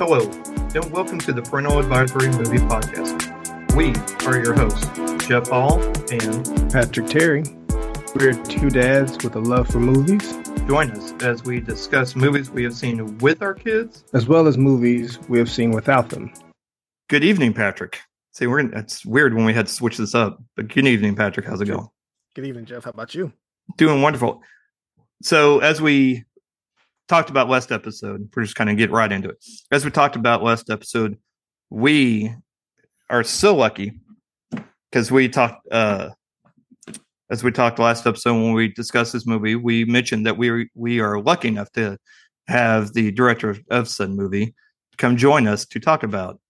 Hello, and welcome to the Parental Advisory Movie Podcast. We are your hosts, Jeff Hall and Patrick Terry. We're two dads with a love for movies, join us as we discuss movies we have seen with our kids. as well as movies we have seen without them. Good evening, Patrick. See, we're it's weird when we had to switch this up, but good evening, Patrick. How's it going? Good evening, Jeff. How about you? Doing wonderful. So, as we talked about last episode, we're just kind of get right into it. As we talked about last episode, we are so lucky because we talked, uh, as we talked last episode when we discussed this movie, we mentioned that we we are lucky enough to have the director of, of said movie come join us to talk about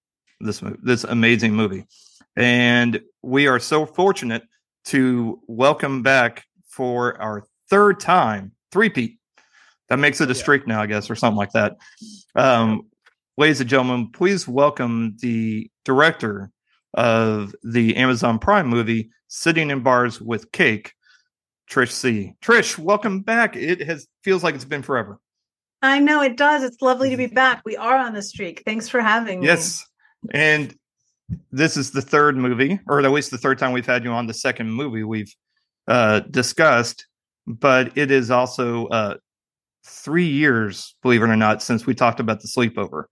this mo- this amazing movie, and we are so fortunate to welcome back for our third time three-peat. That makes it a Yeah. streak now, I guess, or something like that. Um, ladies and gentlemen, please welcome the director of the Amazon Prime movie, Sitting in Bars with Cake, Trish Sie. Trish, welcome back. It has feels like it's been forever. I know it does. It's lovely to be back. We are on the streak. Thanks for having me. Yes. And this is the third movie, or at least the third time we've had you on the second movie we've uh, discussed. But it is also uh, three years, believe it or not, since we talked about the sleepover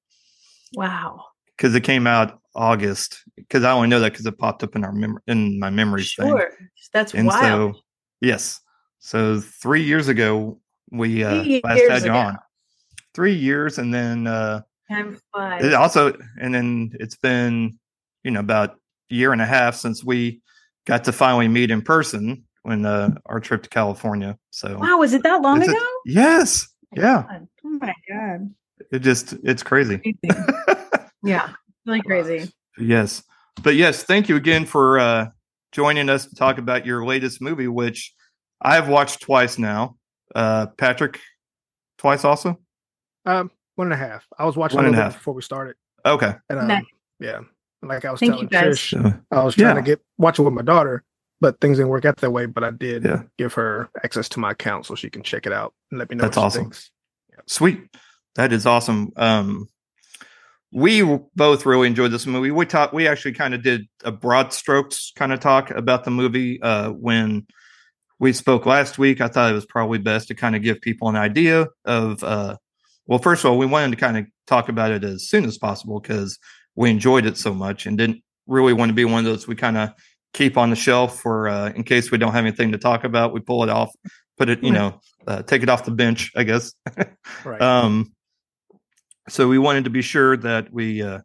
Wow. because it came out August. Because I only know that because it popped up in our mem- in my memories thing. Sure. That's And wild. so, yes. So three years ago, we uh, Three last years had you on. Three years, and then uh, Time flies. it also, and then it's been, you know, about a year and a half since we got to finally meet in person when uh, our trip to California. So, wow, was it that long It's a- ago? yes, yeah, God. Oh my god. it just it's crazy. Crazy. yeah. Really crazy. Yes. But yes, thank you again for uh, joining us to talk about your latest movie, which I've watched twice now. Uh, Patrick, twice also? Um, one and a half. I was watching One a and a half. before we started, Okay. and um, Nice. yeah, like I was Thank telling. Trish, I was trying Yeah. to get watching with my daughter, but things didn't work out that way. But I did Yeah. give her access to my account so she can check it out and let me know. That's awesome. thinks. sweet. That is awesome. Um, we both really enjoyed this movie. We talked. We actually kind of did a broad strokes kind of talk about the movie uh, when we spoke last week. I thought it was probably best to kind of give people an idea of. Uh, well, first of all, we wanted to kind of talk about it as soon as possible because we enjoyed it so much and didn't really want to be one of those we kind of keep on the shelf for uh, in case we don't have anything to talk about. We pull it off, put it, you know, uh, take it off the bench, I guess. Right. Um, so we wanted to be sure that we uh,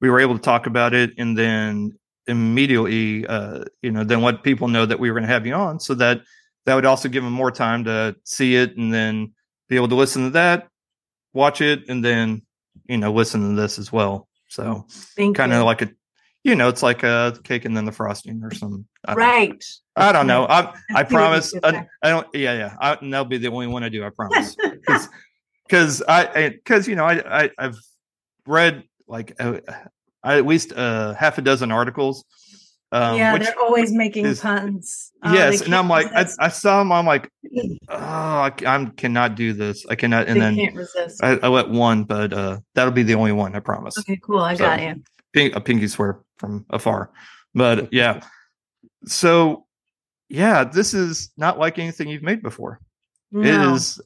we were able to talk about it, and then immediately, uh, you know, then let people know that we were going to have you on, so that that would also give them more time to see it, and then be able to listen to that, watch it, and then you know listen to this as well. So kind of like a, you know, it's like a cake and then the frosting or some. I don't- right. I don't know. I I see what you promise. I. I don't. Yeah, yeah. I, and that'll be the only one I do. I promise. Because I because you know I, I I've read like uh, I, at least uh, half a dozen articles. Um, yeah, they're always making is- puns. Oh, yes, and I'm like I. I saw them. I'm like, oh, I, I cannot do this. I cannot. And they then can't resist. I, I let one, but uh, that'll be the only one. I promise. okay, cool. I So- got you. Pink, a pinky swear from afar. But yeah, so yeah, this is not like anything you've made before. No. It is,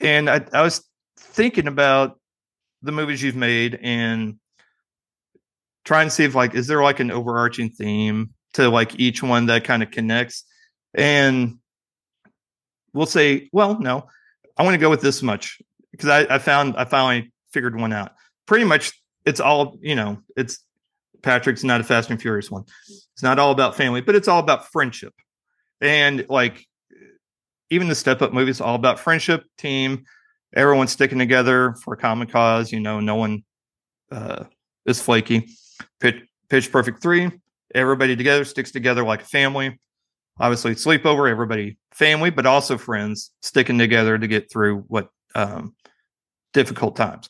and I, I was thinking about the movies you've made and trying to see if like is there like an overarching theme to like each one that kind of connects, and we'll say, well, no, I want to go with this much because I, I found I finally figured one out. Pretty much, it's all you know. It's Patrick's not a Fast and Furious one. It's not all about family, but it's all about friendship and like even the step up movies all about friendship team everyone sticking together for a common cause you know no one uh is flaky pitch, pitch perfect three everybody together sticks together like a family obviously sleepover everybody family but also friends sticking together to get through what um difficult times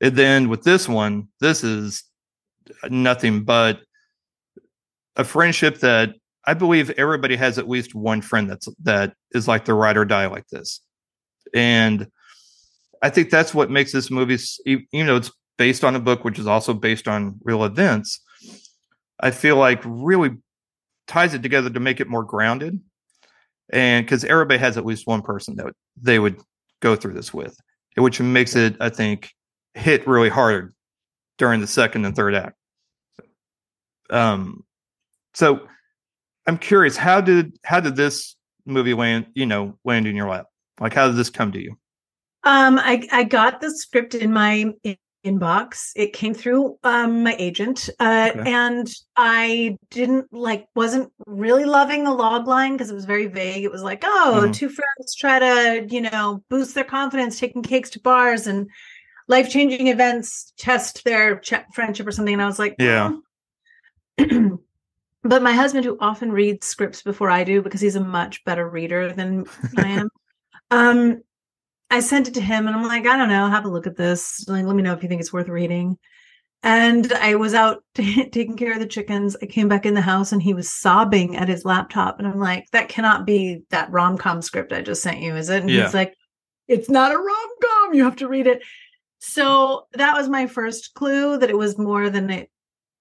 and then with this one this is nothing but a friendship that I believe everybody has at least one friend that's that is like the ride or die like this. And I think that's what makes this movie, even though it's based on a book, which is also based on real events. I feel like really ties it together to make it more grounded, and because everybody has at least one person that they would go through this with, which makes it, I think, hit really hard during the second and third act. Um, so I'm curious, how did how did this movie land, you know, land in your lap? Like, how did this come to you? Um, I I got the script in my in- inbox. It came through um my agent, uh, Okay. and I didn't like wasn't really loving the log line because it was very vague. It was like, oh, Mhm. two friends try to you know boost their confidence, taking cakes to bars and life changing events test their ch- friendship or something. And I was like, Yeah. "Oh." but my husband, who often reads scripts before I do because he's a much better reader than I am, um, I sent it to him and I'm like, I don't know, have a look at this. Like, let me know if you think it's worth reading. And I was out taking care of the chickens. I came back in the house and he was sobbing at his laptop. And I'm like, that cannot be that rom com script I just sent you, is it? And Yeah. he's like, it's not a rom com. You have to read it. So that was my first clue that it was more than it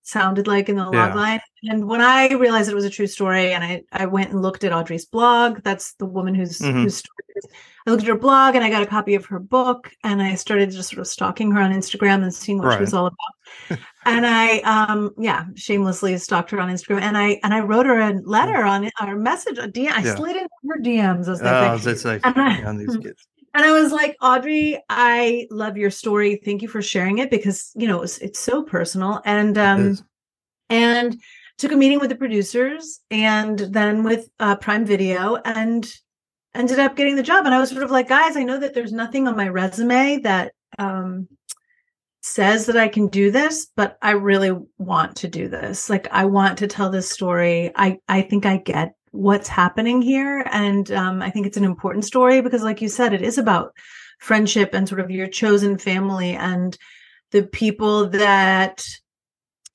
sounded like in the Yeah. log line. And when I realized it was a true story, and I, I went and looked at Audrey's blog, that's the woman who's Mhm. whose story is. I looked at her blog and I got a copy of her book and I started just sort of stalking her on Instagram and seeing what Right. she was all about. and I um yeah, shamelessly stalked her on Instagram and I and I wrote her a letter on our message, a DM. I Yeah. slid into her DMs as they Oh, say. like And I- on these kids. And I was like, Audrey, I love your story. Thank you for sharing it because you know it's, it's so personal. And um and took a meeting with the producers and then with uh, Prime Video and ended up getting the job. And I was sort of like, guys, I know that there's nothing on my resume that um, says that I can do this, but I really want to do this. Like, I want to tell this story. I I think I get what's happening here, and um, I think it's an important story because, like you said, it is about friendship and sort of your chosen family and the people that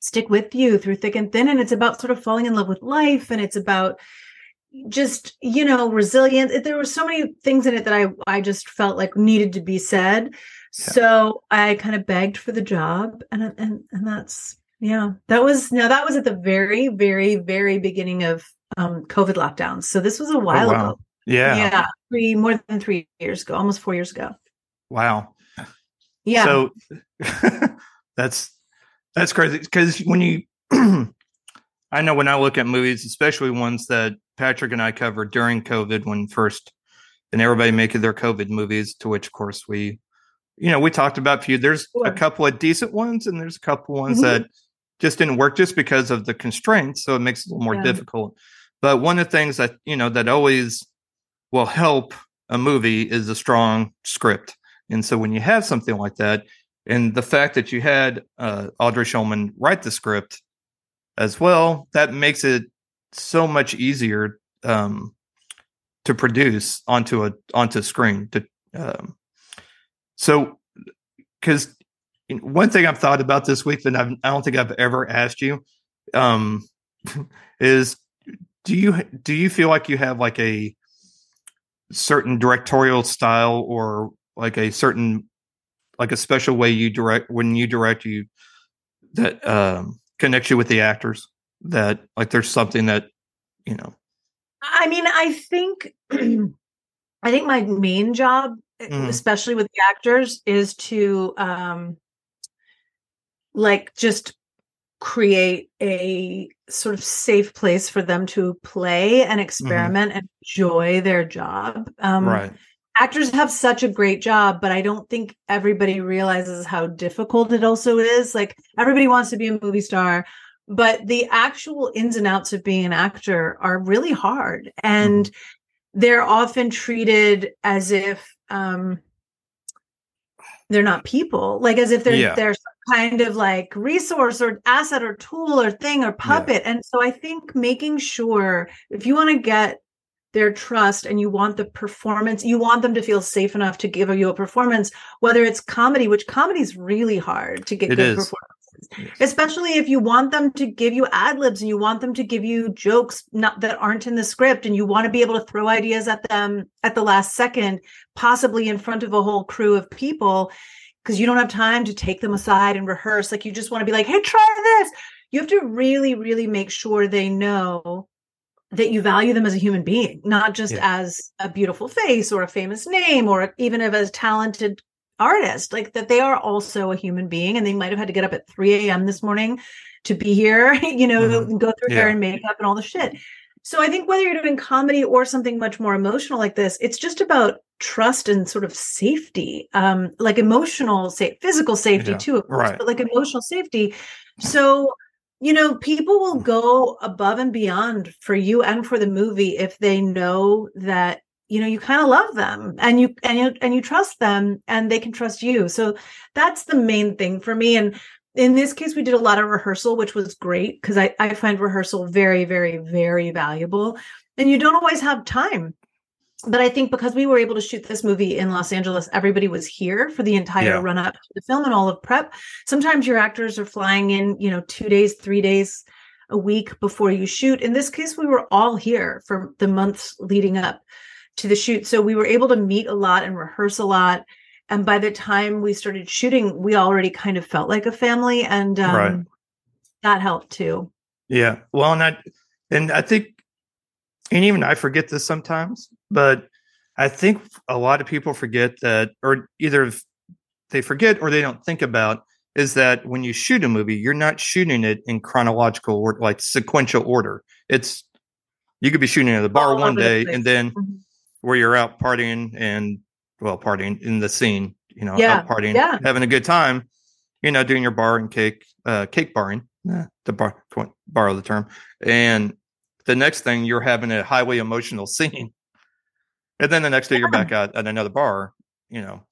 stick with you through thick and thin. And it's about sort of falling in love with life. And it's about just you know resilience. There were so many things in it that i i just felt like needed to be said. So i kind of begged for the job. And and and that's yeah that was now that was at the very very very beginning of um covid lockdowns so this was a while Oh, wow. ago Yeah. yeah three more than three years ago almost four years ago Wow. yeah So that's that's crazy because when you, I know when I look at movies, especially ones that Patrick and I covered during COVID, when first and everybody making their COVID movies, to which of course we, you know, we talked about a few. There's a couple of decent ones, and there's a couple ones Mhm. that just didn't work just because of the constraints, so it makes it a little more Yeah. difficult. But one of the things that you know that always will help a movie is a strong script. And so when you have something like that, and the fact that you had uh, Audrey Shulman write the script as well, that makes it so much easier um, to produce onto a onto screen. To um, so because one thing I've thought about this week that I've, I don't think I've ever asked you um, is do you do you feel like you have like a certain directorial style or like a certain like a special way you direct when you direct you that um connects you with the actors that like there's something that you know I mean, I think I think my main job, Mhm. especially with the actors, is to um like just create a sort of safe place for them to play and experiment and enjoy their job. Um right actors have such a great job, but I don't think everybody realizes how difficult it also is. Like everybody wants to be a movie star, but the actual ins and outs of being an actor are really hard. And they're often treated as if um they're not people, like as if they're Yeah. they're kind of like resource or asset or tool or thing or puppet. And so I think making sure if you want to get their trust and you want the performance you want them to feel safe enough to give you a performance whether it's comedy which comedy is really hard to get It good is. performances especially if you want them to give you ad libs and you want them to give you jokes not that aren't in the script and you want to be able to throw ideas at them at the last second possibly in front of a whole crew of people because you don't have time to take them aside and rehearse like you just want to be like hey try this you have to really really make sure they know that you value them as a human being not just Yeah. as a beautiful face or a famous name or even as a talented artist like that they are also a human being and they might have had to get up at 3 a.m this morning to be here you know Mhm. go through hair and makeup and all the shit so i think whether you're doing comedy or something much more emotional like this it's just about trust and sort of safety um like emotional safe physical safety Yeah, too of course right. but like emotional safety. So you know people will go above and beyond for you and for the movie if they know that you know you kind of love them and you and you and you trust them and they can trust you. So that's the main thing for me. And in this case we did a lot of rehearsal which was great because I, I find rehearsal very very very valuable. And you don't always have time. But i think because we were able to shoot this movie in los angeles everybody was here for the entire Yeah. run up to the film and all of prep. Sometimes your actors are flying in you know two days three days a week before you shoot. In this case we were all here for the months leading up to the shoot. So we were able to meet a lot and rehearse a lot and by the time we started shooting we already kind of felt like a family and um, Right. that helped too Yeah. Well, and I, and I think, and even I forget this sometimes, but I think a lot of people forget that, or either they forget or they don't think about, is that when you shoot a movie, you're not shooting it in chronological or like sequential order. It's you could be shooting at the bar All one day and then Mhm. where you're out partying and well partying in the scene, you know, Yeah, partying, yeah. having a good time, you know, doing your bar and cake, uh, cake barring, eh, to bar, to borrow the term. And the next thing you're having a highly emotional scene. And then the next day you're back out at another bar, you know.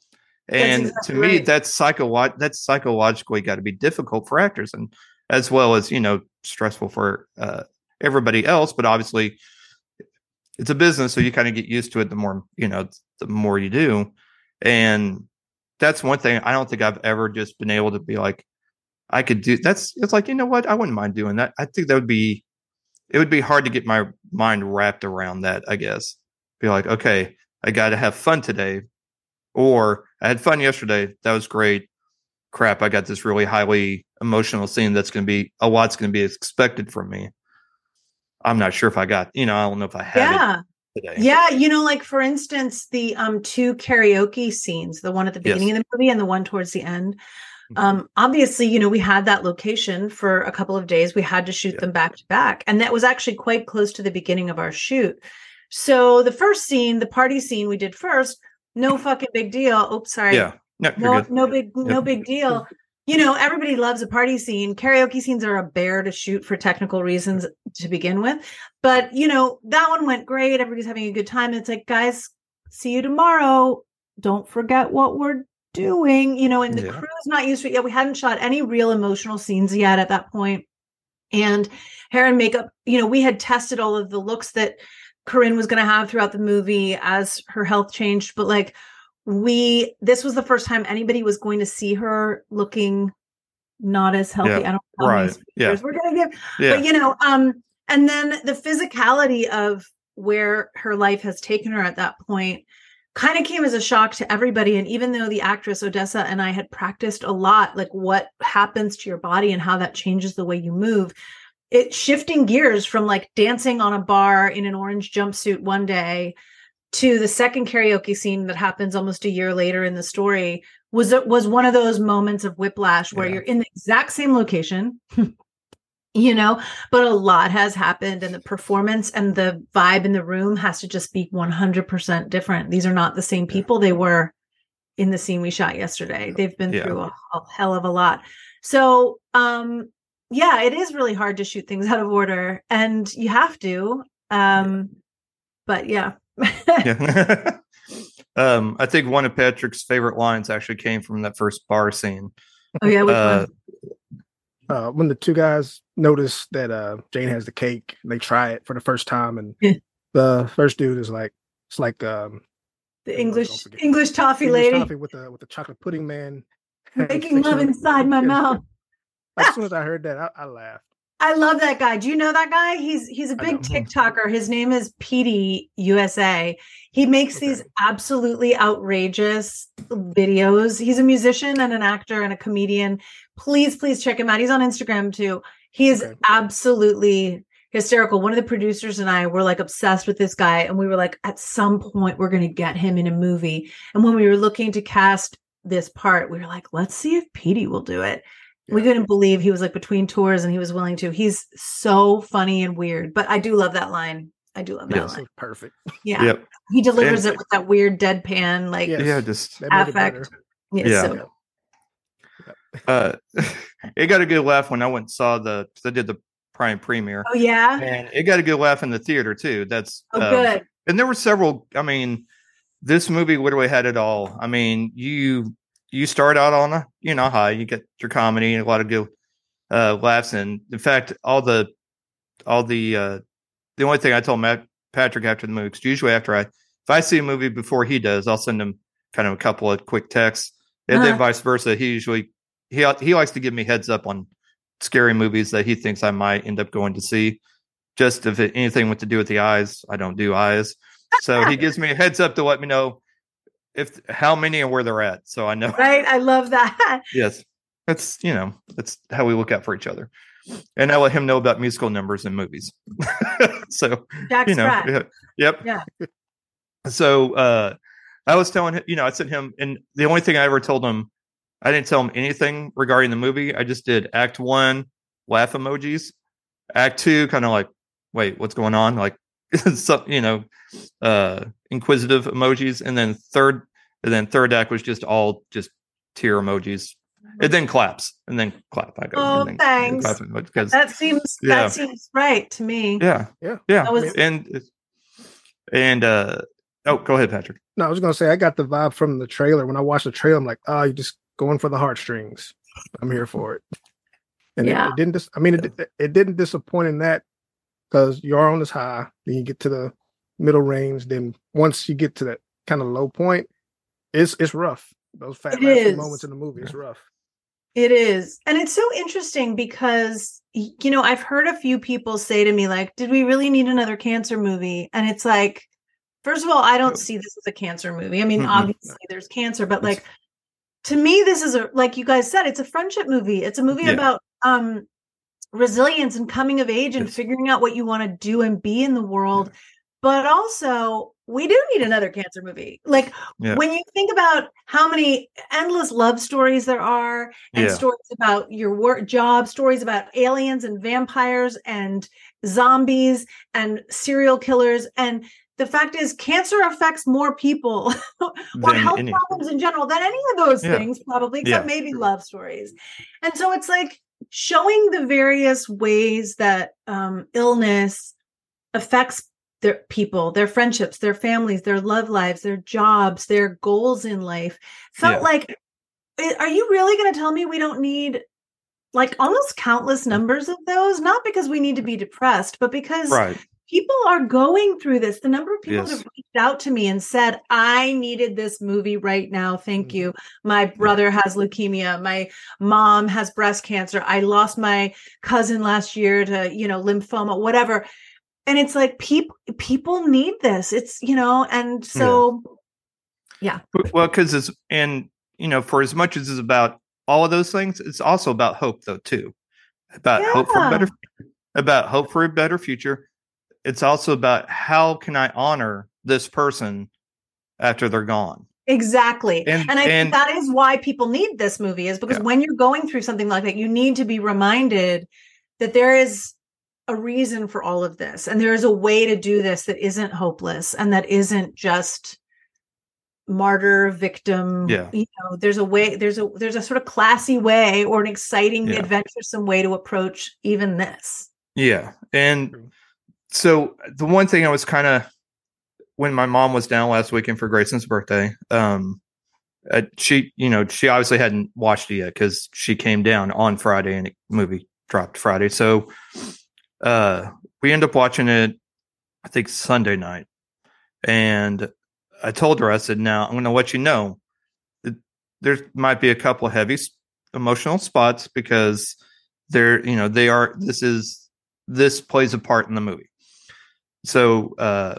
And exactly to me, right. that's psycho that's psychologically got to be difficult for actors and as well as, you know, stressful for uh, everybody else. But obviously it's a business, so you kind of get used to it the more, you know, the more you do. And that's one thing I don't think I've ever just been able to be like, I could do that's it's like, you know what, I wouldn't mind doing that. I think that would be it would be hard to get my mind wrapped around that, I guess. Be like, okay, I gotta have fun today. Or I had fun yesterday. That was great. Crap, I got this really highly emotional scene that's gonna be a lot's gonna be expected from me. I'm not sure if I got, you know, I don't know if I had yeah it today. Yeah, you know, like for instance, the um two karaoke scenes, the one at the Yes. beginning of the movie and the one towards the end. Mhm. Um, obviously, you know, we had that location for a couple of days. We had to shoot Yeah. them back to back, and that was actually quite close to the beginning of our shoot. So the first scene, the party scene, we did first. No fucking big deal. Oops, sorry. Yeah. No, no, no big, no big deal. You know, everybody loves a party scene. Karaoke scenes are a bear to shoot for technical reasons to begin with. But, you know, that one went great. Everybody's having a good time. It's like, guys, see you tomorrow. Don't forget what we're doing. You know, and the Yeah. crew's not used to it yet. We hadn't shot any real emotional scenes yet at that point. And hair and makeup, you know, we had tested all of the looks that Corinne was going to have throughout the movie as her health changed. But like, we this was the first time anybody was going to see her looking not as healthy. Yeah, I don't know right. Yeah. we're gonna give, Yeah. but you know, um, and then the physicality of where her life has taken her at that point kind of came as a shock to everybody. And even though the actress Odessa and I had practiced a lot, like what happens to your body and how that changes the way you move, it shifting gears from like dancing on a bar in an orange jumpsuit one day to the second karaoke scene that happens almost a year later in the story was it was one of those moments of whiplash where Yeah. you're in the exact same location you know but a lot has happened and the performance and the vibe in the room has to just be 100% different. These are not the same people they were in the scene we shot yesterday. They've been Yeah. through a, a hell of a lot. So um yeah it is really hard to shoot things out of order and you have to um but yeah yeah. um, I think one of Patrick's favorite lines actually came from that first bar scene. oh yeah which Uh, one? uh, when the two guys notice that uh, Jane has the cake, they try it for the first time, and Yeah. the first dude is like, "It's like um, the english forget. english toffee English lady toffee with the with the chocolate pudding man making love inside my mouth as soon as I heard that, I, I laughed. I love that guy. Do you know that guy? He's he's a big. TikToker. His name is Petey USA. He makes Okay. these absolutely outrageous videos. He's a musician and an actor and a comedian. Please, please check him out. He's on Instagram too. He is Okay. absolutely hysterical. One of the producers and I were like obsessed with this guy, and we were like, at some point, we're going to get him in a movie. And when we were looking to cast this part, we were like, let's see if Petey will do it. We couldn't believe he was like between tours and he was willing to. He's so funny and weird, but I do love that line. I do love that Yes. line. Perfect. Yeah. Yep. He delivers And- it with that weird deadpan, like, Yes. Yeah, just That it Affect. yeah, Yeah. so- uh it got a good laugh when I went and saw the I did the prime premiere. oh, yeah. And it got a good laugh in the theater too. That's Oh, um, good. and there were several i mean this movie literally had it all i mean you you start out on a you know high you get your comedy and a lot of good uh laughs and in fact all the all the uh the only thing i told matt patrick after the movie 'cause usually after i if i see a movie before he does i'll send him kind of a couple of quick texts and then Uh-huh. vice versa he usually he he likes to give me heads up on scary movies that he thinks i might end up going to see just if it, anything with to do with the eyes i don't do eyes so he gives me a heads up to let me know if how many and where they're at so i know Right. I love that. yes that's you know that's how we look out for each other and i let him know about musical numbers and movies so Jack you know yeah, yep Yeah. so uh i was telling him you know i sent him and the only thing i ever told him i didn't tell him anything regarding the movie i just did act one laugh emojis act two kind of like wait what's going on like some you know uh inquisitive emojis and then third and then third act was just all just tear emojis and then claps and then clap i go Oh, and then thanks. clap because That seems Yeah. that seems right to me. yeah Yeah. yeah was- and and uh oh go ahead patrick No, I was gonna say I got the vibe from the trailer. When I watched the trailer, I'm like, oh, you're just going for the heartstrings. I'm here for it. And Yeah. it, didn't. Dis- I mean, it, it, it didn't disappoint in that because you are on this high, then you get to the middle range. Then once you get to that kind of low point, it's it's rough. Those fat It last few is. moments in the movie, it's rough. It is. And it's so interesting because, you know, I've heard a few people say to me, like, did we really need another cancer movie? And it's like, first of all, I don't see this as a cancer movie. I mean, Mm-mm. obviously there's cancer, but like, to me, this is a, like you guys said, it's a friendship movie. It's a movie Yeah. about, um, resilience and coming of age and Yes. figuring out what you want to do and be in the world. But also, we do need another cancer movie. Like Yeah. when you think about how many endless love stories there are, and Yeah. stories about your work job, stories about aliens and vampires and zombies and serial killers. And the fact is, cancer affects more people or health any- problems in general than any of those Yeah. things, probably, except Yeah. maybe love stories. And so it's like showing the various ways that um, illness affects their people, their friendships, their families, their love lives, their jobs, their goals in life. Felt Yeah. like, are you really going to tell me we don't need like almost countless numbers of those? Not because we need to be depressed, but because right people are going through this. The number of people that Yes. have reached out to me and said, I needed this movie right now. Thank Mhm. you. My brother has leukemia. My mom has breast cancer. I lost my cousin last year to, you know, lymphoma, whatever. And it's like people people need this. It's, you know, and so yeah. well because it's and you know for as much as it's about all of those things it's also about hope though too about hope for a better about hope for a better future it's also about how can i honor this person after they're gone Exactly. And- And, I and- think that is why people need this movie is because Yeah. when you're going through something like that, you need to be reminded that there is a reason for all of this and there is a way to do this that isn't hopeless and that isn't just martyr victim Yeah. you know there's a way there's a there's a sort of classy way or an exciting Yeah. adventuresome way to approach even this Yeah. And True. So the one thing I was kind of when my mom was down last weekend for Grayson's birthday, um, uh, she, you know, she obviously hadn't watched it yet because she came down on Friday and the movie dropped Friday. So uh, we end up watching it, I think Sunday night. And I told her, I said, now I'm going to let you know there might be a couple of heavy emotional spots because they're you know they are this is this plays a part in the movie so uh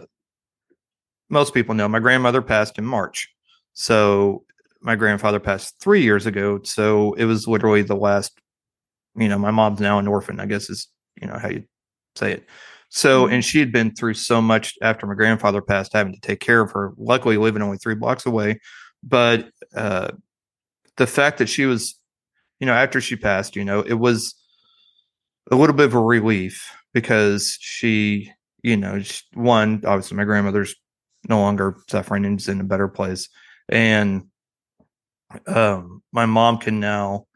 most people know my grandmother passed in march. So my grandfather passed three years ago. So it was literally the last you know my mom's now an orphan i guess is you know how you say it. So Mhm. and she had been through so much after my grandfather passed having to take care of her luckily living only three blocks away. But uh the fact that she was you know after she passed you know it was a little bit of a relief because she you know one obviously my grandmother's no longer suffering and is in a better place. And um my mom can now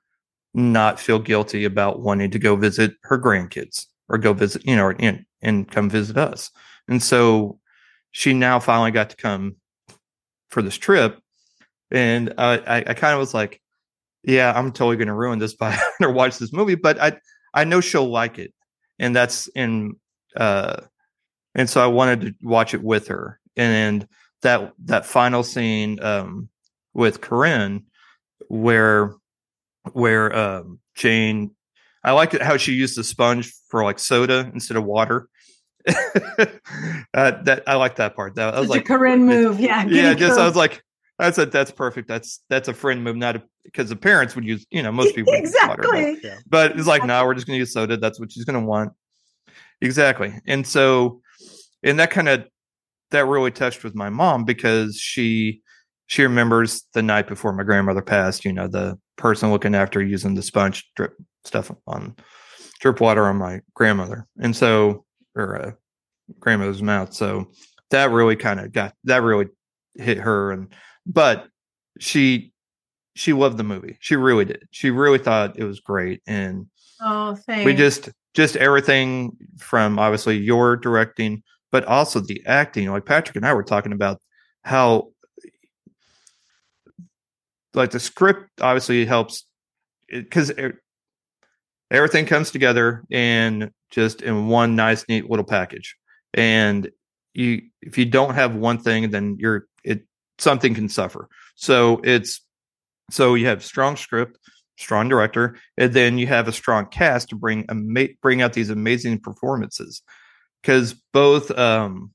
not feel guilty about wanting to go visit her grandkids or go visit you know and and come visit us. And so she now finally got to come for this trip. And I, I kind of was like, yeah, I'm totally going to ruin this by having her watch this movie, but I, I know she'll like it, and that's in, uh, and so I wanted to watch it with her, and that that final scene um, with Corinne, where, where um, Jane, I liked it how she used the sponge for like soda instead of water. uh, that I like that part. That I was Such like, a Corinne move. Yeah. yeah, getting just I was like, that's a that's perfect. That's that's a friend move, not because the parents would use, you know, most people would use water, but- exactly. Yeah. but it's like, no, we're just gonna use soda. That's what she's gonna want. Exactly. And so and that kind of that really touched with my mom because she she remembers the night before my grandmother passed, you know, the person looking after using the sponge drip stuff on drip water on my grandmother. And so or uh, grandmother's mouth. So that really kind of got that really hit her and but she she loved the movie. She really did. She really thought it was great and Oh, thanks. we just just everything from obviously your directing but also the acting like patrick and i were talking about how like the script obviously helps eh, because everything comes together in just in one nice neat little package and you if you don't have one thing then you're it something can suffer so it's so you have strong script strong director, and then you have a strong cast to bring bring out these amazing performances. Because both um,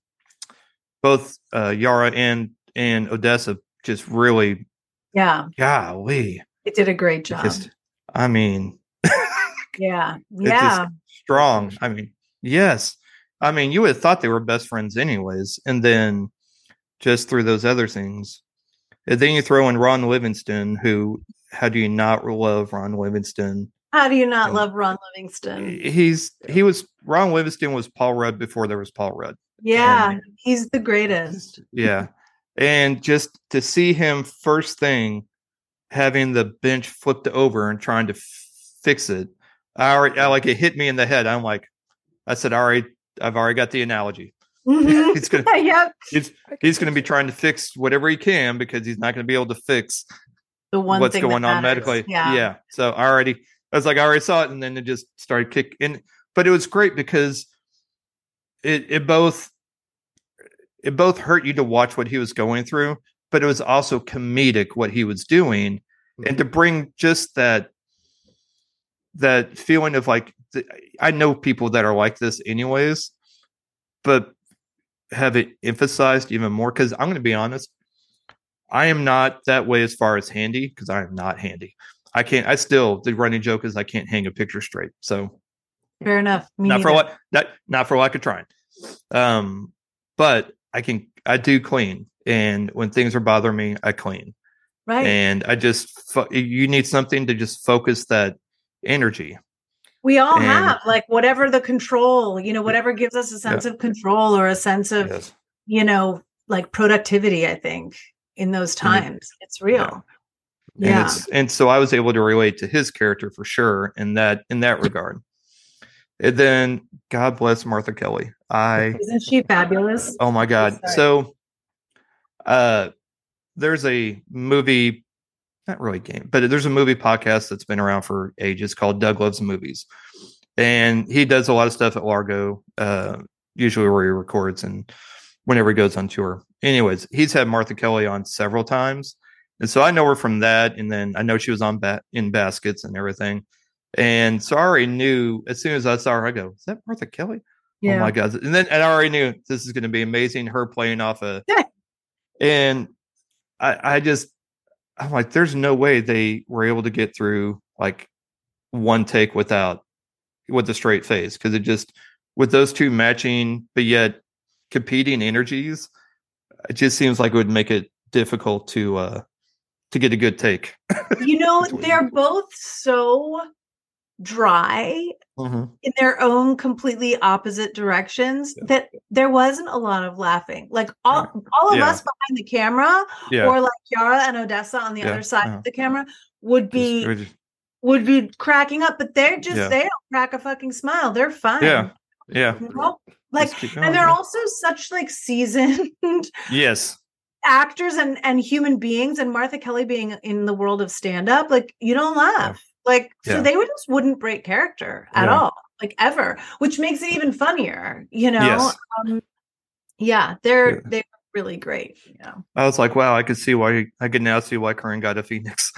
both uh, Yara and and Odessa just really, yeah, golly, it did a great job. just I mean, yeah, yeah. strong. I mean, yes, I mean you would have thought they were best friends anyways, and then just through those other things. And then you throw in Ron Livingston, who how do you not love Ron Livingston? How do you not Um, love Ron Livingston? He's he was Ron Livingston was Paul Rudd before there was Paul Rudd. Yeah, he's the greatest. Yeah. and just to see him first thing having the bench flipped over and trying to f- fix it. I already I, like it hit me in the head. I'm like, I said, all right, I've already got the analogy. Mhm. He's gonna yep, he's he's gonna be trying to fix whatever he can because he's not gonna be able to fix the one what's going on medically. Yeah, So I already, I was like, I already saw it, and then it just started kicking. In. But it was great because it it both it both hurt you to watch what he was going through, but it was also comedic what he was doing, and to mm-hmm. bring just that that feeling of like th- I know people that are like this anyways, but have it emphasized even more because I'm going to be honest. I am not that way as far as handy because I am not handy. I can't. I still the running joke is I can't hang a picture straight. So fair enough. Me not for what not not for lack of trying. Um, but I can. I do clean, and when things are bothering me, I clean, right? and I just fo- you need something to just focus that energy. we all and- have like whatever the control, you know, whatever gives us a sense of control or a sense of, Yes. you know, like productivity. I think in those times, it's real. And Yeah. it's and so I was able to relate to his character for sure in that in that regard. And then God bless Martha Kelly. I Isn't she fabulous? oh my God. So uh there's a movie, not really game, but there's a movie podcast that's been around for ages called Doug Loves Movies. And he does a lot of stuff at Largo, uh, usually where he records and whenever he goes on tour. Anyways, he's had Martha Kelly on several times. And so I know her from that. And then I know she was on bat in baskets and everything. And so I already knew as soon as I saw her, I go, "Is that Martha Kelly?" Yeah. Oh my god! And then and I already knew this is going to be amazing. Her playing off a, and I I just I'm like, there's no way they were able to get through like one take without with a straight face because it just with those two matching but yet competing energies, it just seems like it would make it difficult to uh to get a good take. you know, they're both so dry Mhm. in their own completely opposite directions Yeah. that there wasn't a lot of laughing. Like all, all of Yeah. us behind the camera, Yeah, or like Yara and Odessa on the other side uh-huh. of the camera, would be just- would be cracking up. But they're just they don't crack a fucking smile. They're fine. yeah, yeah. You know? Like going, and they're also such like seasoned yes, actors and and human beings and Martha Kelly being in the world of stand up like you don't laugh like so Yeah. they would just wouldn't break character at Yeah. all like ever which makes it even funnier you know Yes. um, yeah they're Yeah. they're really great you know I was like, wow, I could see why I can now see why Karen got a Phoenix.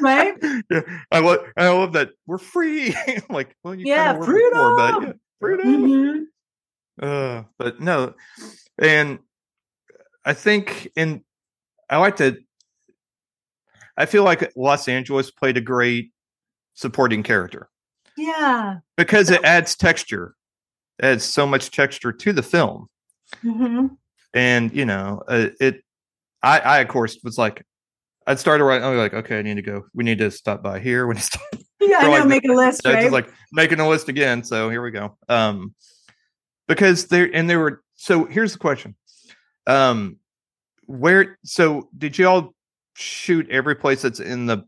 right yeah, I love I love that we're free. like, well, you Yeah, were before, but freedom! yeah, freedom. Mhm. Uh, but no, and I think in I like to. I feel like Los Angeles played a great supporting character yeah because it adds texture, it adds so much texture to the film, Mhm. and you know, uh, it. I, I of course was like, I'd started right. I was like, okay, I need to go. We need to stop by here. We need to stop yeah i know like, make a list So right just like making a list again. So here we go. Um, because there and there were. So here's the question. Um, where? So did you all shoot every place that's in the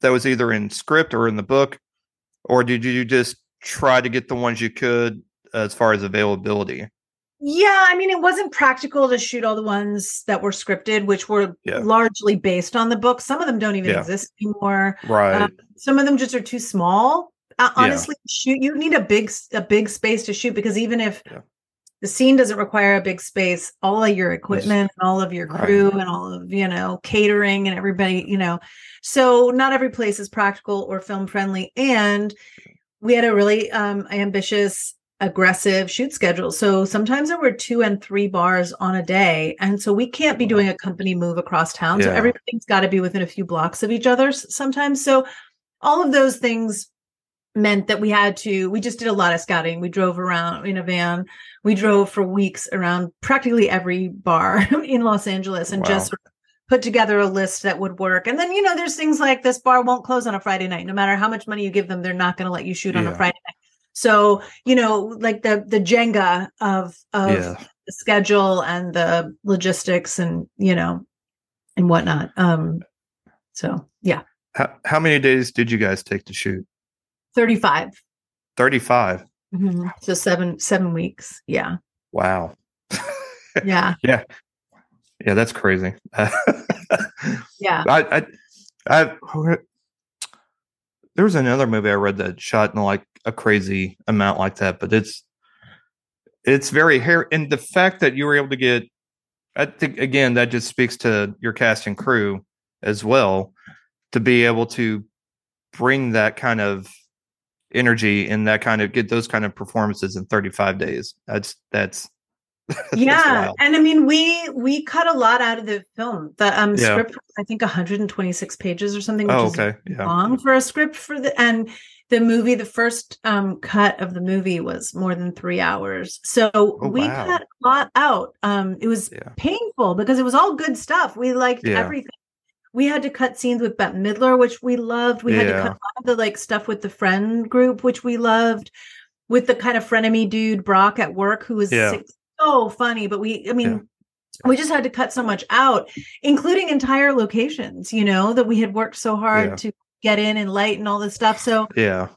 that was either in script or in the book, or did you just try to get the ones you could as far as availability? Yeah, I mean, it wasn't practical to shoot all the ones that were scripted, which were Yeah. largely based on the book. Some of them don't even Yeah. exist anymore. Right. Um, some of them just are too small. Uh, Yeah. honestly, shoot you need a big a big space to shoot because even if Yeah. The scene doesn't require a big space, all of your equipment and all of your Right. crew and all of you know catering and everybody, you know, so not every place is practical or film friendly. And we had a really um, ambitious aggressive shoot schedule. So sometimes there were two and three bars on a day. And so we can't be doing a company move across town. So everything's got to be within a few blocks of each other sometimes. So all of those things meant that we had to, we just did a lot of scouting. We drove around in a van. We drove for weeks around practically every bar in Los Angeles and Wow. just put together a list that would work. And then, you know, there's things like this bar won't close on a Friday night. No matter how much money you give them, they're not going to let you shoot on a Friday night. So, you know, like the the Jenga of of yeah. the schedule and the logistics and, you know, and whatnot. Um so yeah, How, how many days did you guys take to shoot? 35. 35. Mhm. So seven seven weeks. Yeah. Wow. Yeah. yeah. Yeah, that's crazy. Yeah. I, I, I, there was another movie I read that shot in like a crazy amount like that, but it's, it's very hair. And the fact that you were able to get, I think again, that just speaks to your cast and crew as well to be able to bring that kind of energy and that kind of get those kind of performances in 35 days. That's, that's, that's yeah wild. and i mean we we cut a lot out of the film the um Yeah. script i think 126 pages or something which Oh, is okay. Yeah. long for a script for the and the movie the first um cut of the movie was more than three hours so Oh, we wow. cut a lot out um it was Yeah. painful because it was all good stuff we liked everything we had to cut scenes with Bette Midler, which we loved. We had to cut a lot of the like stuff with the friend group, which we loved, with the kind of frenemy dude Brock at work who was Yeah. so funny. But we, I mean, Yeah. we just had to cut so much out, including entire locations, you know, that we had worked so hard Yeah. to get in and light and all this stuff. So, Yeah.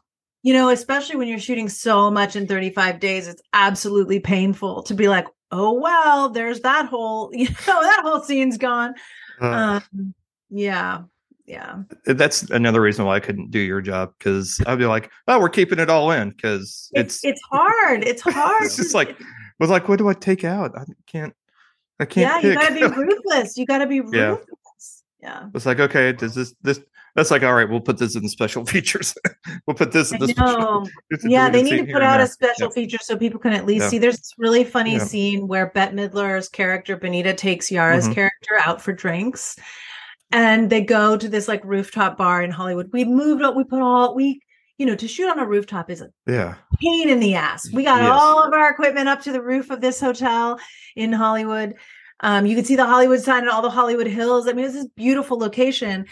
you know, especially when you're shooting so much in 35 days, it's absolutely painful to be like, oh well, there's that whole, you know, that whole scene's gone. Uh, Um, yeah, yeah, that's another reason why I couldn't do your job because I'd be like, oh, we're keeping it all in because it's it's it's hard. It's hard. it's just like was like, what do I take out? I can't, I can't. yeah, you gotta be ruthless. You gotta be ruthless. Yeah. It's like, okay, does this this That's like, all right, we'll put this in special features. we'll put this in the special. Yeah, they need to put out a special feature so people can at least yeah. see. There's this really funny yeah. scene where Bette Midler's character Benita takes Yara's mm-hmm. character out for drinks, and they go to this like rooftop bar in Hollywood. We moved up. We put all we you know, to shoot on a rooftop is a yeah pain in the ass. We got yes. all of our equipment up to the roof of this hotel in Hollywood. Um, you can see the Hollywood sign and all the Hollywood Hills. I mean, it's this beautiful location.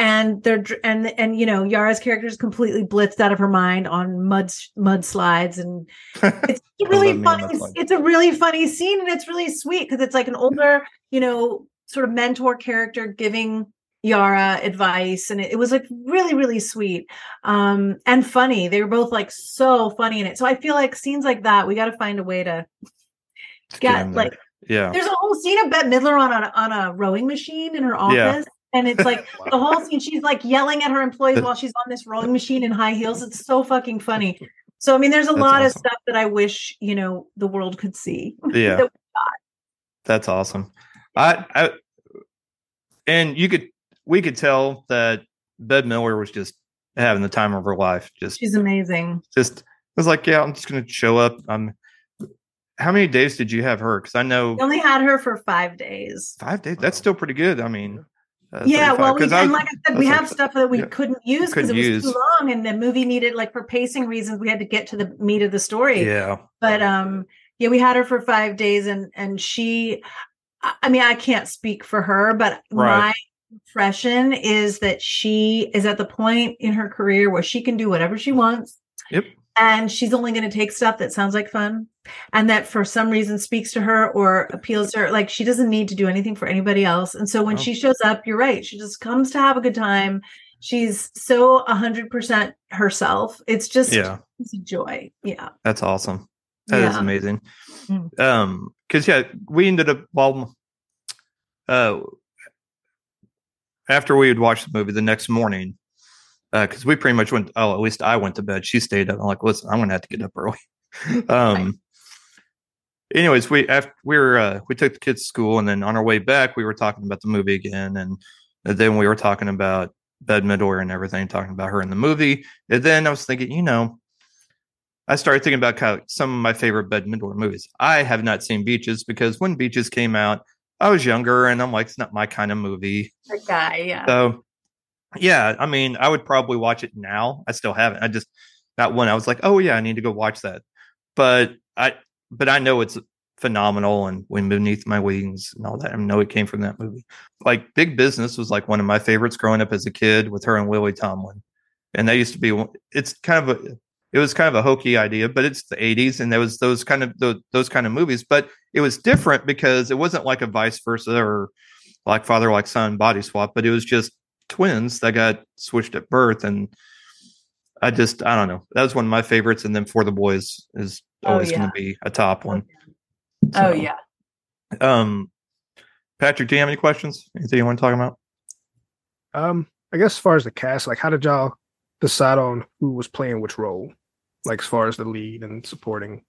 And they're and and you know Yara's character is completely blitzed out of her mind on mud mudslides, and it's really funny. It's a really funny scene, and it's really sweet because it's like an older, you know, sort of mentor character giving Yara advice and it, it, was like really really sweet um and funny. They were both like so funny in it. So I feel like scenes like that we got to find a way to get like yeah. there's a whole scene of Bette Midler on a on a rowing machine in her office yeah. and it's like wow. the whole scene she's like yelling at her employees while she's on this rowing machine in high heels. It's so fucking funny. So I mean there's a That's lot awesome. of stuff that I wish you know the world could see yeah. that That's awesome I I and you could we could tell that Bette Midler was just having the time of her life. Just she's amazing. Just I was like, yeah, I'm just gonna show up. Um, how many days did you have her? Because I know we only had her for five days. Five days. That's still pretty good. I mean. Uh, yeah, well, we, and like I said, we have stuff that we yeah, couldn't use because it was use. too long, and the movie needed, like, for pacing reasons, we had to get to the meat of the story. Yeah, but um, yeah, we had her for five days, and and she, I mean, I can't speak for her, but right. my impression is that she is at the point in her career where she can do whatever she wants. Yep. And she's only going to take stuff that sounds like fun and that for some reason speaks to her or appeals to her. Like she doesn't need to do anything for anybody else. And so when oh. she shows up, you're right. She just comes to have a good time. She's so a hundred percent herself. It's just, yeah. it's a joy. Yeah. That's awesome. That yeah. is amazing. Mm. Um, cause yeah, we ended up, well, uh, after we had watched the movie the next morning, because uh, we pretty much went. Oh, at least I went to bed. She stayed up. I'm like, listen, I'm gonna have to get up early. um. Anyways, we after we were uh, we took the kids to school, and then on our way back, we were talking about the movie again, and, then we were talking about Bette Midler and everything, talking about her in the movie. And then I was thinking, you know, I started thinking about kind of some of my favorite Midler movies. I have not seen Beaches because when Beaches came out, I was younger and I'm like, it's not my kind of movie. Guy, yeah. So yeah, I mean, I would probably watch it now. I still haven't. I just that one I was like, oh yeah, I need to go watch that. But I but I know it's phenomenal and wind beneath my wings and all that. I know it came from that movie. Like Big Business was like one of my favorites growing up as a kid with her and Lily Tomlin. And that used to be it's kind of a it was kind of a hokey idea, but it's the 80s and there was those kind of those, those kind of movies, but it was different because it wasn't like a vice versa or like father like son body swap, but it was just twins that got switched at birth and I just I don't know. That was one of my favorites and then For the Boys is oh, always oh, yeah. going to be a top one. So, oh yeah. Um Patrick, do you have any questions? Anything you want to talk about? Um I guess as far as the cast, like how did y'all decide on who was playing which role? Like as far as the lead and supporting?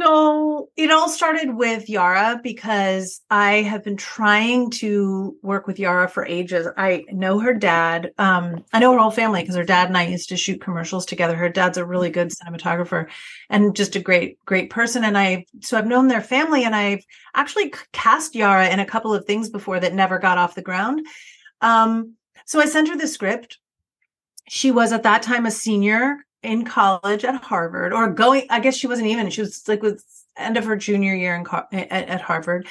So it all started with Yara because I have been trying to work with Yara for ages. I know her dad. Um, I know her whole family because her dad and I used to shoot commercials together. Her dad's a really good cinematographer and just a great, great person. And I, so I've known their family and I've actually cast Yara in a couple of things before that never got off the ground. Um, so I sent her the script. She was at that time a senior in college at Harvard or going, I guess she wasn't even, she was like with end of her junior year in at, at Harvard.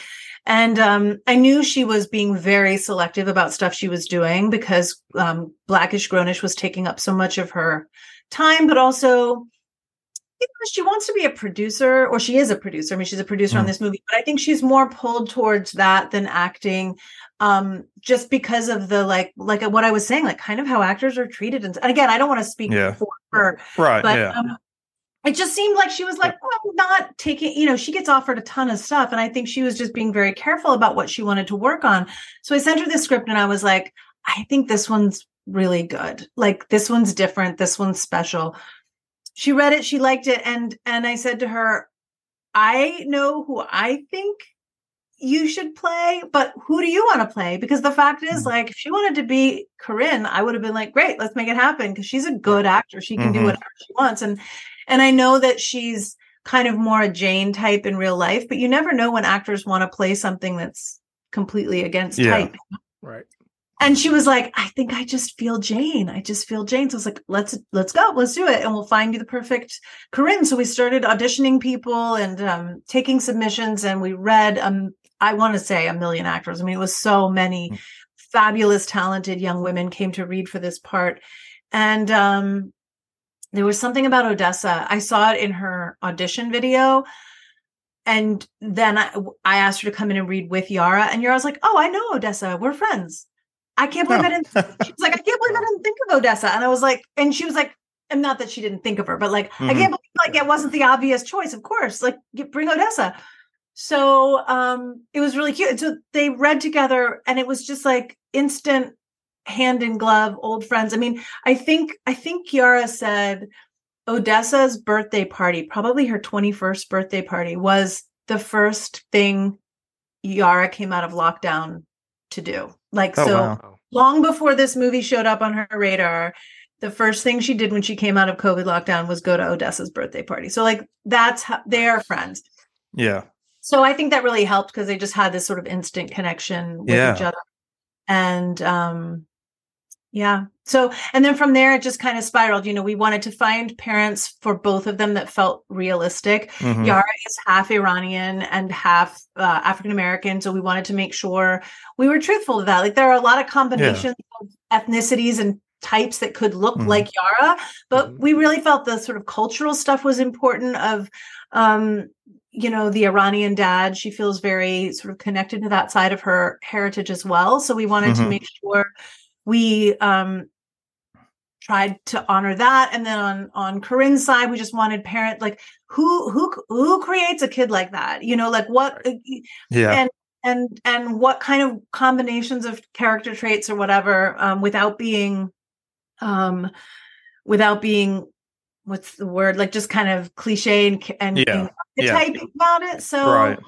And um, I knew she was being very selective about stuff she was doing because um, Blackish Grownish was taking up so much of her time, but also she wants to be a producer, or she is a producer. I mean, she's a producer mm. on this movie, but I think she's more pulled towards that than acting um just because of the like like what i was saying like kind of how actors are treated and, and again i don't want to speak yeah. for her right but yeah. um, it just seemed like she was like well, not taking you know she gets offered a ton of stuff and i think she was just being very careful about what she wanted to work on so i sent her the script and i was like i think this one's really good like this one's different this one's special she read it she liked it and and i said to her i know who i think you should play, but who do you want to play? Because the fact is, Mhm. like, if she wanted to be Corinne, I would have been like, great, let's make it happen because she's a good actor. She can do Mhm. whatever she wants. And and I know that she's kind of more a Jane type in real life, but you never know when actors want to play something that's completely against Yeah. type. Right. And she was like, I think I just feel Jane. I just feel Jane. So I was like, let's let's go, let's do it. And we'll find you the perfect Corinne. So we started auditioning people and um, taking submissions and we read um I want to say a million actors. I mean, it was so many Mm. fabulous, talented young women came to read for this part. And um there was something about Odessa. I saw it in her audition video. And then I, I asked her to come in and read with Yara. And Yara was like, Oh, I know Odessa. We're friends. I can't believe I didn't she was like, I can't believe I didn't think of Odessa. And I was like, and she was like, and not that she didn't think of her, but like, I Mhm. can't believe like it wasn't the obvious choice. Of course, like get, bring Odessa. So um it was really cute. So they read together and it was just like instant hand in glove, old friends. I mean, I think I think Yara said Odessa's birthday party, probably her 21st birthday party, was the first thing Yara came out of lockdown to do. Like Oh, so wow. Long before this movie showed up on her radar, the first thing she did when she came out of COVID lockdown was go to Odessa's birthday party. So like that's how they are friends. Yeah. So I think that really helped because they just had this sort of instant connection with Yeah. each other. And um yeah. So and then from there it just kind of spiraled. You know, we wanted to find parents for both of them that felt realistic. Mhm. Yara is half Iranian and half uh, African American, so we wanted to make sure we were truthful to that. Like there are a lot of combinations of ethnicities and types that could look Mhm. like Yara, but Mhm. we really felt the sort of cultural stuff was important. Of um, you know, the Iranian dad, she feels very sort of connected to that side of her heritage as well. So we wanted to Mhm. make sure we um tried to honor that and then on on corinne's side we just wanted parent like who who who creates a kid like that you know like what uh, Yeah. and and and what kind of combinations of character traits or whatever um without being um without being what's the word like just kind of cliche and and, Yeah. and Yeah. about it so right.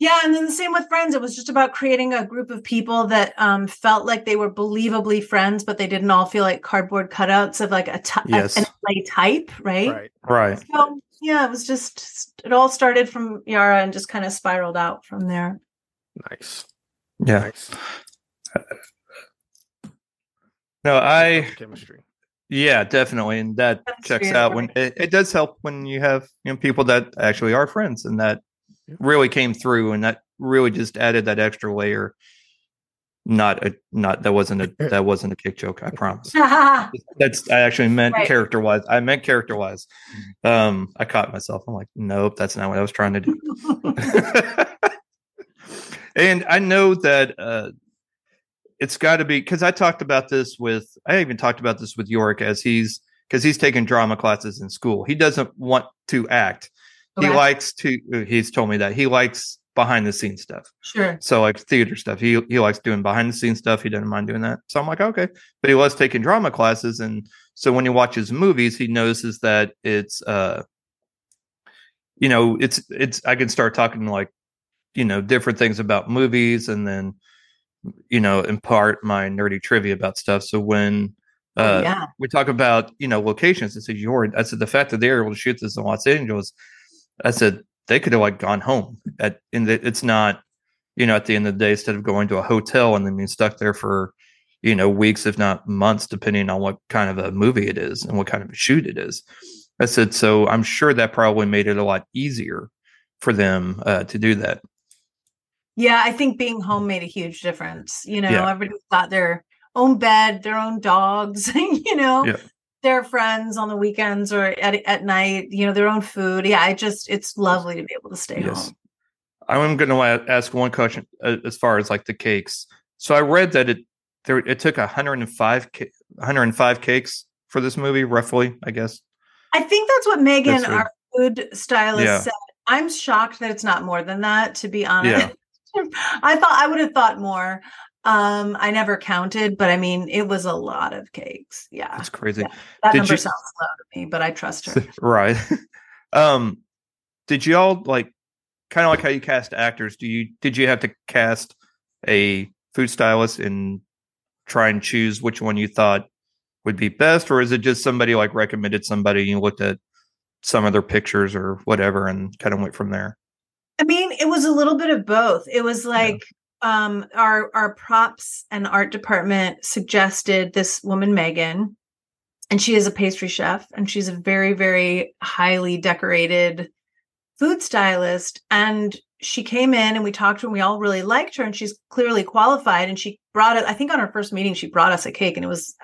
Yeah, and then the same with friends. It was just about creating a group of people that um, felt like they were believably friends, but they didn't all feel like cardboard cutouts of like a ty- a- an LA type, right? right. Right. So yeah, it was just it all started from Yara and just kind of spiraled out from there. Nice. Yeah. Nice. No, I chemistry. yeah, definitely, and that That's checks really out when it, it does help when you have you know people that actually are friends and that Yeah. Really came through and that really just added that extra layer. Not a not that wasn't a that wasn't a kick joke. I promise. That's I actually meant Right. character wise. I meant character wise. Um, I caught myself. I'm like, nope, that's not what I was trying to do. and I know that uh, it's got to be because I talked about this with I even talked about this with York as he's because he's taking drama classes in school. He doesn't want to act. He Okay. likes to. uh, He's told me that he likes behind the scenes stuff. sure. So like theater stuff. He he likes doing behind the scenes stuff. He doesn't mind doing that. So I'm like, okay. But he was taking drama classes. And so when he watches movies, he notices that it's uh you know, it's it's I can start talking like, you know, different things about movies and then you know, impart my nerdy trivia about stuff. So when uh Oh, yeah. we talk about, you know, locations, I said, you're I said the fact that they're able to shoot this in Los Angeles, I said they could have like gone home at in the it's not you know at the end of the day instead of going to a hotel and then being stuck there for you know weeks if not months depending on what kind of a movie it is and what kind of a shoot it is i said so i'm sure that probably made it a lot easier for them uh, to do that Yeah, I think being home made a huge difference. You know, Yeah. everybody's got their own bed, their own dogs, you know, Yeah. Their friends on the weekends or at, at night, you know, their own food. Yeah, I just, it's lovely to be able to stay Yes. home. i'm going to ask one question uh, as far as like the cakes so i read that it there it took 105 ca- 105 cakes for this movie roughly i guess I think that's what Megan, That's our food stylist, Yeah. said. I'm shocked that it's not more than that, to be honest. Yeah. I thought I would have thought more. Um, I never counted, but I mean, it was a lot of cakes. Yeah. that's crazy That Did number you- sounds low to me, but I trust her. right um did y'all like kind of like how you cast actors. Do you did you have to cast a food stylist and try and choose which one you thought would be best, or is it just somebody like recommended somebody and you looked at some of their pictures or whatever and kind of went from there? I mean, it was a little bit of both. It was like yeah. Um our our props and art department suggested this woman Megan and she is a pastry chef and she's a very very highly decorated food stylist and she came in and we talked to her and we all really liked her and she's clearly qualified and she brought it i think on our first meeting she brought us a cake and it was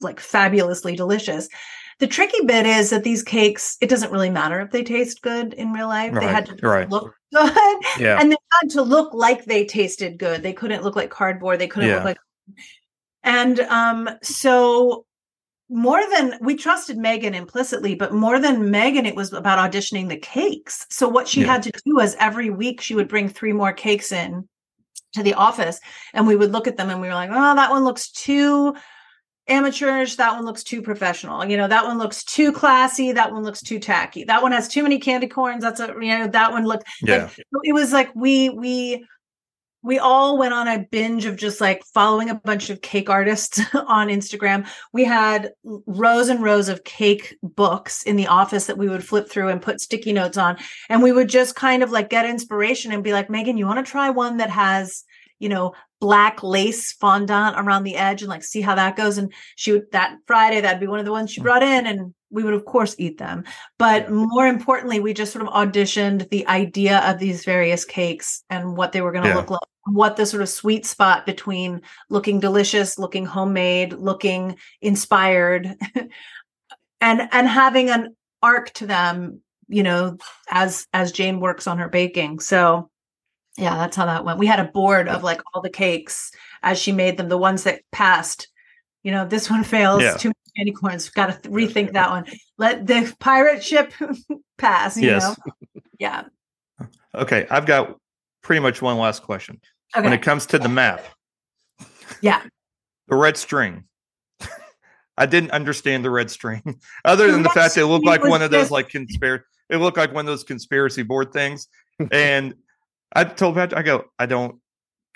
like fabulously delicious the tricky bit is that these cakes it doesn't really matter if they taste good in real life right. they had to right. look good yeah. and they had to look like they tasted good they couldn't look like cardboard they couldn't Yeah. look like and um so more than we trusted Megan implicitly, but more than Megan, it was about auditioning the cakes. So what she Yeah. had to do was every week she would bring three more cakes in to the office and we would look at them and we were like, oh, that one looks too amateurish. That one looks too professional. You know, that one looks too classy. That one looks too tacky. That one has too many candy corns. That's a, you know, that one looked Yeah. like it was like we, we, we all went on a binge of just like following a bunch of cake artists on Instagram. We had rows and rows of cake books in the office that we would flip through and put sticky notes on. And we would just kind of like get inspiration and be like, Megan, you want to try one that has, you know, black lace fondant around the edge and like see how that goes. And she would that Friday, that'd be one of the ones she brought in and we would of course eat them. But more importantly, we just sort of auditioned the idea of these various cakes and what they were going to Yeah. look like, what the sort of sweet spot between looking delicious, looking homemade, looking inspired, and and having an arc to them, you know, as as Jane works on her baking. So yeah, that's how that went. We had a board of like all the cakes as she made them, the ones that passed. You know, this one fails. Yeah. Too many candy corns. Got to th- rethink that one. Let the pirate ship pass. You Yes. know, yeah. Okay, I've got pretty much one last question. Okay. When it comes to the map, Yeah. the red string. I didn't understand the red string, other The than the fact that it looked like one of those like conspiracy. It looked like one of those conspiracy board things, and I told Patrick, I go, I don't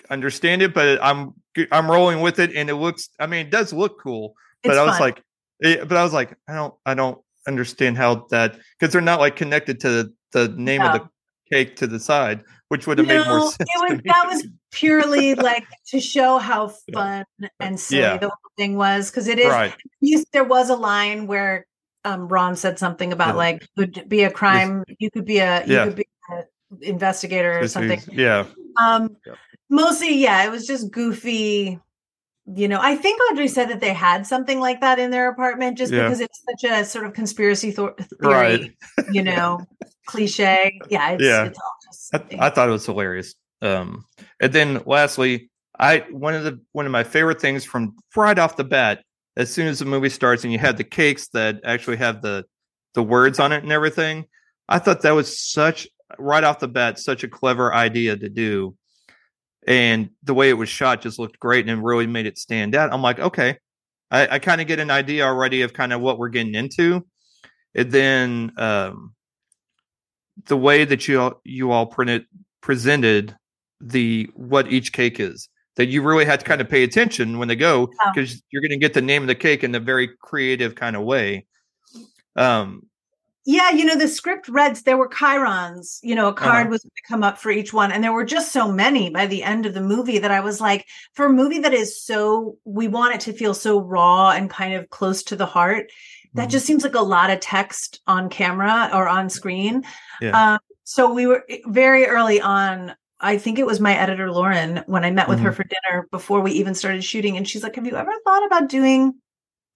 understand it, but I'm I'm rolling with it, and it looks. I mean, it does look cool, but It's I was fun. like, eh, but I was like, I don't, I don't understand how that because they're not like connected to the, the name of the cake to the side, which would have made more sense. it was that was purely like to show how fun and silly Yeah. the whole thing was because it is right. you, there was a line where um Ron said something about Yeah. like could be a crime you could be a you Yeah. could be investigator or something yeah, um Yep. mostly yeah it was just goofy you know i think audrey said that they had something like that in their apartment just Yeah. because it's such a sort of conspiracy thor- theory Right. you know cliche yeah it's, Yeah. it's I, I thought it was hilarious. Um, and then lastly, I one of the one of my favorite things from right off the bat, as soon as the movie starts and you have the cakes that actually have the the words on it and everything, I thought that was such right off the bat such a clever idea to do. And the way it was shot just looked great and it really made it stand out. I'm like, okay, I, I kind of get an idea already of kind of what we're getting into. And then um, the way that you all, you all printed presented the what each cake is that you really had to kind of pay attention when they go because you're going to get the name of the cake in a very creative kind of way. Um, Yeah, you know, the script reads there were chyrons, you know, a card Uh-huh. was going to come up for each one. And there were just so many by the end of the movie that I was like, for a movie that is so, we want it to feel so raw and kind of close to the heart. That Mhm. just seems like a lot of text on camera or on screen. Yeah. Um, so we were very early on. I think it was my editor, Lauren, when I met with her Mhm. for dinner before we even started shooting. And she's like, Have you ever thought about doing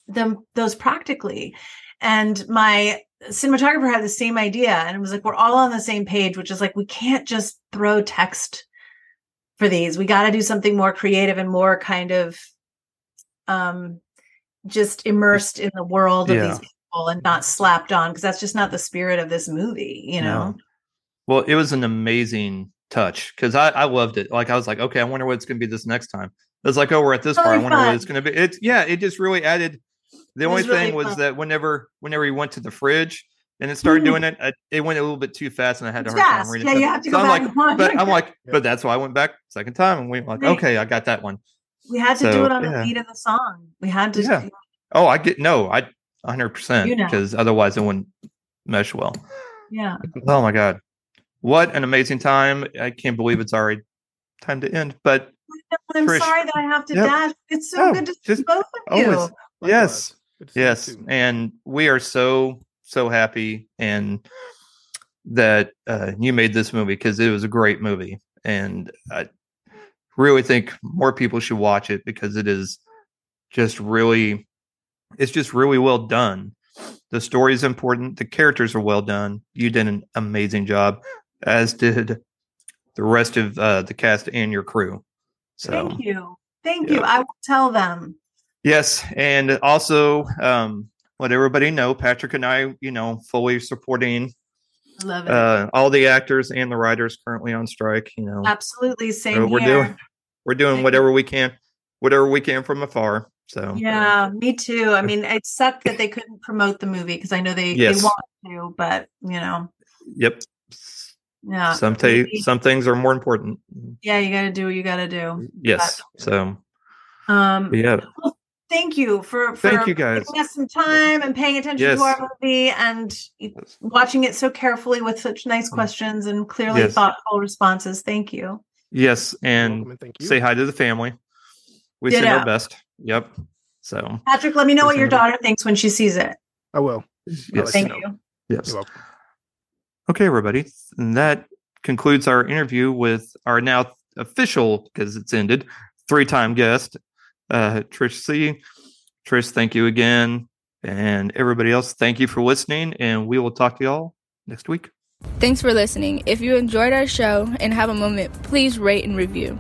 them those practically? And my cinematographer had the same idea and it was like we're all on the same page which is like we can't just throw text for these we got to do something more creative and more kind of um just immersed in the world of Yeah. these people and not slapped on because that's just not the spirit of this movie you know No. Well, it was an amazing touch because I, I loved it. Like I was like, okay, I wonder what it's going to be this next time. it's like, oh, we're at this part. I wonder what it's going to be. It's yeah, it just really added. The only was really thing was fun. that whenever whenever he went to the fridge, and it started mm-hmm. doing it. I, it went a little bit too fast, and I had to It's hard time reading Yeah, it. you have to So go I'm back like, but. I'm like, but that's why I went back second time and we like, Right. okay, I got that one. We had to do it on yeah. the beat of the song. We had to. Yeah. Oh, I get no, I 100 percent You know. because otherwise it wouldn't mesh well. Yeah. Oh my god, what an amazing time! I can't believe it's already time to end. But I'm Trish. sorry that I have to Yep. dash. It's so Oh, good to see just both of you. always- yes, Good to see you yes, and we are so so happy and that uh, you made this movie because it was a great movie, and I really think more people should watch it because it is just really, it's just really well done. The story is important. The characters are well done. You did an amazing job, as did the rest of uh, the cast and your crew. So Thank you. Thank Yeah. you. I will tell them. Yes, and also um, let everybody know Patrick and I, you know, fully supporting uh, all the actors and the writers currently on strike. You know, Absolutely. Same so we're here. doing we're doing whatever we can, whatever we can from afar. So Yeah, me too. I mean, it sucked that they couldn't promote the movie because I know they, Yes. they want to, but you know, yep. yeah. some ta- some things are more important. Yeah, you got to do what you got to do. Yes. So Um, but yeah, thank you for, for Thank you, guys. giving us some time and paying attention Yes. to our movie and watching it so carefully with such nice questions and clearly Mm. Yes. thoughtful responses. Thank you. yes, and and thank you. say hi to the family. We send our best. Yep. So Patrick, let me know what your Appreciate daughter thinks when she sees it. I will. yes. let Thank know. you. Yes. Okay, everybody. And that concludes our interview with our now official, because it's ended, three time guest, uh, Trish Sie. Trish, thank you again. And everybody else, thank you for listening. And we will talk to y'all next week. Thanks for listening. If you enjoyed our show and have a moment, please rate and review.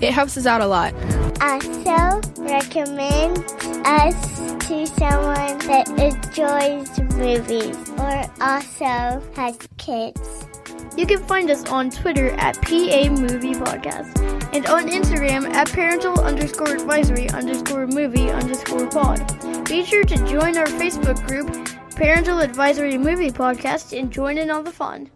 It helps us out a lot. Also, recommend us to someone that enjoys movies or also has kids. You can find us on Twitter at PA Movie Podcast and on Instagram at parental underscore advisory underscore movie underscore pod. Be sure to join our Facebook group, Parental Advisory Movie Podcast, and join in on the fun.